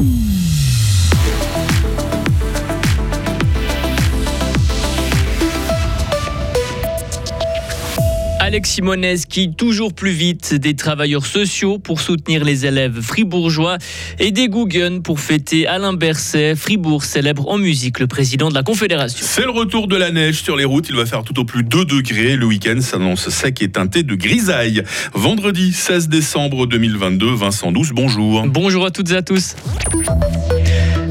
Mm-hmm. Alex Simonez qui toujours plus vite des travailleurs sociaux pour soutenir les élèves fribourgeois et des Guggen pour fêter Alain Berset. Fribourg célèbre en musique le président de la Confédération. C'est le retour de la neige sur les routes. Il va faire tout au plus 2 degrés. Le week-end s'annonce sec et teinté de grisaille. Vendredi 16 décembre 2022, Vincent Douce, bonjour. Bonjour à toutes et à tous.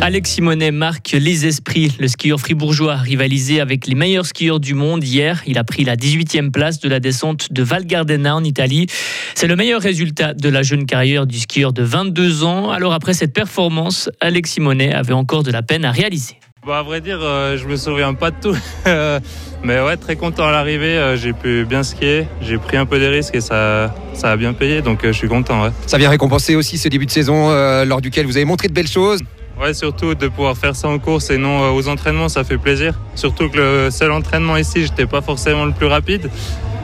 Alex Simonet marque les esprits. Le skieur fribourgeois a rivalisé avec les meilleurs skieurs du monde hier. Il a pris la 18e place de la descente de Val Gardena en Italie. C'est le meilleur résultat de la jeune carrière du skieur de 22 ans. Alors après cette performance, Alex Simonet avait encore de la peine à réaliser. Bon, à vrai dire, euh, je me souviens pas de tout. Mais ouais, très content à l'arrivée. Euh, j'ai pu bien skier. J'ai pris un peu des risques et ça, ça a bien payé. Donc euh, je suis content. Ouais. Ça vient récompenser aussi ce début de saison lors duquel vous avez montré de belles choses. Ouais, surtout de pouvoir faire ça en course et non euh, aux entraînements, ça fait plaisir. Surtout que le seul entraînement ici, j'étais pas forcément le plus rapide.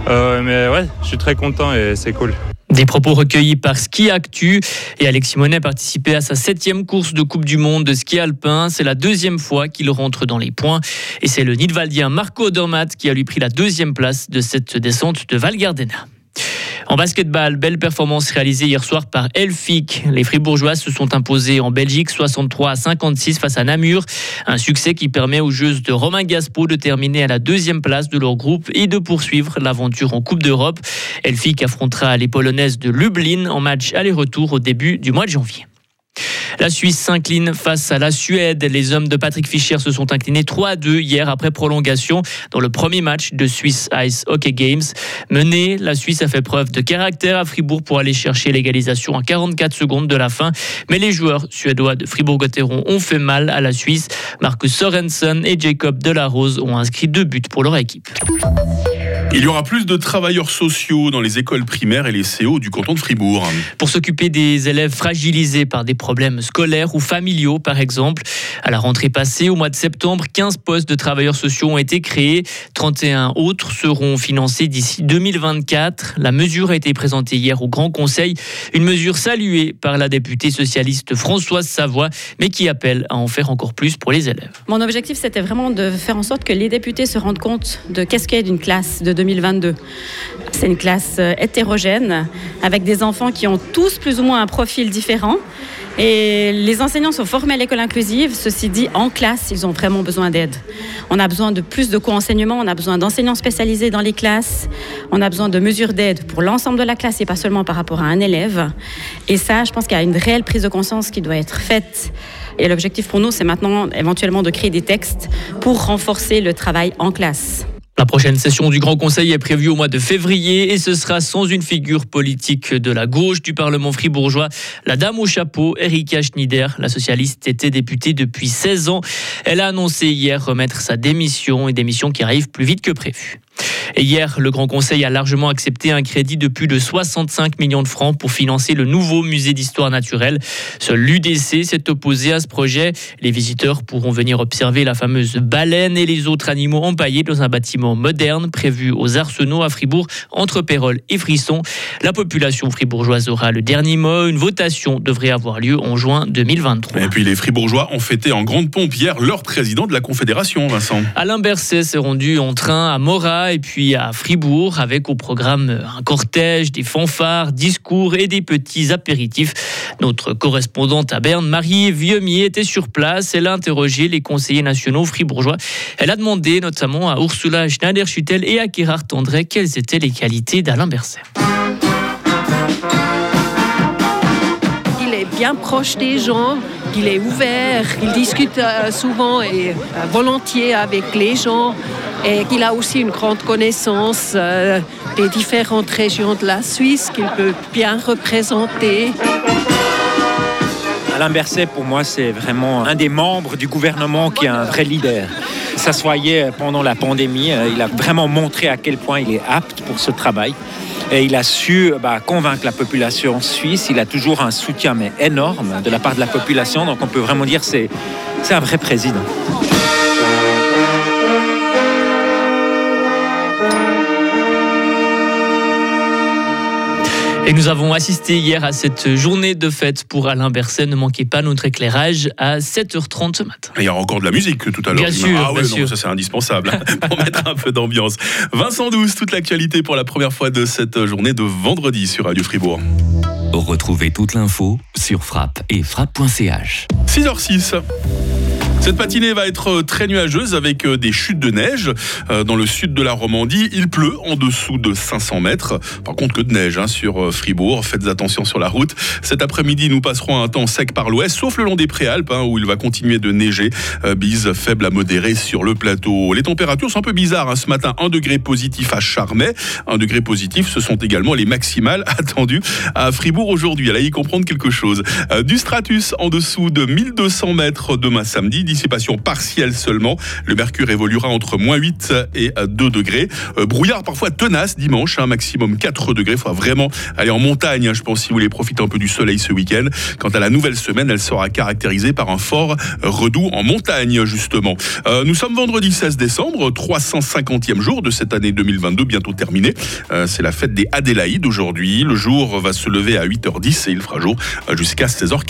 Euh, mais ouais, je suis très content et c'est cool. Des propos recueillis par Ski Actu et Alex Simonet a participé à sa septième course de Coupe du Monde de ski alpin. C'est la deuxième fois qu'il rentre dans les points et c'est le Nidwaldien Marco Dormat qui a lui pris la deuxième place de cette descente de Val Gardena. En basketball, belle performance réalisée hier soir par Elfic. Les Fribourgeois se sont imposés en Belgique 63 à 56 face à Namur. Un succès qui permet aux Jeux de Romain Gaspo de terminer à la deuxième place de leur groupe et de poursuivre l'aventure en Coupe d'Europe. Elfic affrontera les Polonaises de Lublin en match aller-retour au début du mois de janvier. La Suisse s'incline face à la Suède. Les hommes de Patrick Fischer se sont inclinés 3 à 2 hier après prolongation dans le premier match de Swiss Ice Hockey Games. Menée, la Suisse a fait preuve de caractère à Fribourg pour aller chercher l'égalisation à 44 secondes de la fin. Mais les joueurs suédois de Fribourg-Gotteron ont fait mal à la Suisse. Marcus Sorensen et Jacob Delarose ont inscrit deux buts pour leur équipe. Il y aura plus de travailleurs sociaux dans les écoles primaires et les CO du canton de Fribourg. Pour s'occuper des élèves fragilisés par des problèmes scolaires ou familiaux, par exemple. À la rentrée passée, au mois de septembre, 15 postes de travailleurs sociaux ont été créés. 31 autres seront financés d'ici 2024. La mesure a été présentée hier au Grand Conseil. Une mesure saluée par la députée socialiste Françoise Savoie, mais qui appelle à en faire encore plus pour les élèves. Mon objectif, c'était vraiment de faire en sorte que les députés se rendent compte de qu'est-ce qu'est une classe de 2022. C'est une classe euh, hétérogène avec des enfants qui ont tous plus ou moins un profil différent. Et les enseignants sont formés à l'école inclusive. Ceci dit, en classe, ils ont vraiment besoin d'aide. On a besoin de plus de co-enseignement, on a besoin d'enseignants spécialisés dans les classes, on a besoin de mesures d'aide pour l'ensemble de la classe et pas seulement par rapport à un élève. Et ça, je pense qu'il y a une réelle prise de conscience qui doit être faite. Et l'objectif pour nous, c'est maintenant éventuellement de créer des textes pour renforcer le travail en classe. La prochaine session du Grand Conseil est prévue au mois de février et ce sera sans une figure politique de la gauche du Parlement fribourgeois, la dame au chapeau, Erika Schneider. La socialiste était députée depuis 16 ans. Elle a annoncé hier remettre sa démission, et démission qui arrive plus vite que prévu. Et hier, le Grand Conseil a largement accepté un crédit de plus de 65 millions de francs pour financer le nouveau musée d'histoire naturelle. Seul l'UDC s'est opposé à ce projet. Les visiteurs pourront venir observer la fameuse baleine et les autres animaux empaillés dans un bâtiment moderne prévu aux Arsenaux à Fribourg, entre Pérol et Frisson. La population fribourgeoise aura le dernier mot. Une votation devrait avoir lieu en juin 2023. Et puis les fribourgeois ont fêté en grande pompe hier leur président de la Confédération, Vincent. Alain Berset s'est rendu en train à Morat et puis à Fribourg avec au programme un cortège, des fanfares, discours et des petits apéritifs. Notre correspondante à Berne, Marie Vieumier, était sur place. Elle a interrogé les conseillers nationaux fribourgeois. Elle a demandé notamment à Ursula Schneider-Schutel et à Gérard Tendré quelles étaient les qualités d'Alain Berset. Il est bien proche des gens, il est ouvert, il discute euh, souvent et euh, volontiers avec les gens et qu'il a aussi une grande connaissance euh, des différentes régions de la Suisse qu'il peut bien représenter. Alain Berset, pour moi, c'est vraiment un des membres du gouvernement qui est un vrai leader. Ça pendant la pandémie. Il a vraiment montré à quel point il est apte pour ce travail. Et il a su bah, convaincre la population suisse. Il a toujours un soutien mais énorme de la part de la population. Donc on peut vraiment dire que c'est un vrai président. Et nous avons assisté hier à cette journée de fête pour Alain Berset. Ne manquez pas notre éclairage à 7h30 ce matin. Il y aura encore de la musique tout à l'heure. Bien sûr, ah ouais, bien non, sûr. ça c'est indispensable hein, pour mettre un peu d'ambiance. Vincent 12, toute l'actualité pour la première fois de cette journée de vendredi sur Radio Fribourg. Retrouvez toute l'info sur frappe et frappe.ch. 6h06. Cette matinée va être très nuageuse avec euh, des chutes de neige. Euh, Dans le sud de la Romandie, il pleut en dessous de 500 mètres. Par contre, que de neige hein, sur euh, Fribourg. Faites attention sur la route. Cet après-midi, nous passerons un temps sec par l'ouest, sauf le long des Préalpes, hein, où il va continuer de neiger. Euh, Bise faible à modérée sur le plateau. Les températures sont un peu bizarres. hein. Ce matin, 1 degré positif à Charmey. 1 degré positif, ce sont également les maximales attendues à Fribourg aujourd'hui. Allez y comprendre quelque chose. Euh, Du stratus en dessous de 1200 mètres demain samedi. Dissipation partielle seulement. Le mercure évoluera entre moins 8 et 2 degrés. Euh, brouillard parfois tenace dimanche, un maximum 4 degrés. Il faudra vraiment aller en montagne, hein, je pense, si vous voulez profiter un peu du soleil ce week-end. Quant à la nouvelle semaine, elle sera caractérisée par un fort redout en montagne, justement. Euh, nous sommes vendredi 16 décembre, 350e jour de cette année 2022, bientôt terminée. Euh, C'est la fête des Adélaïdes aujourd'hui. Le jour va se lever à 8h10 et il fera jour jusqu'à 16h40.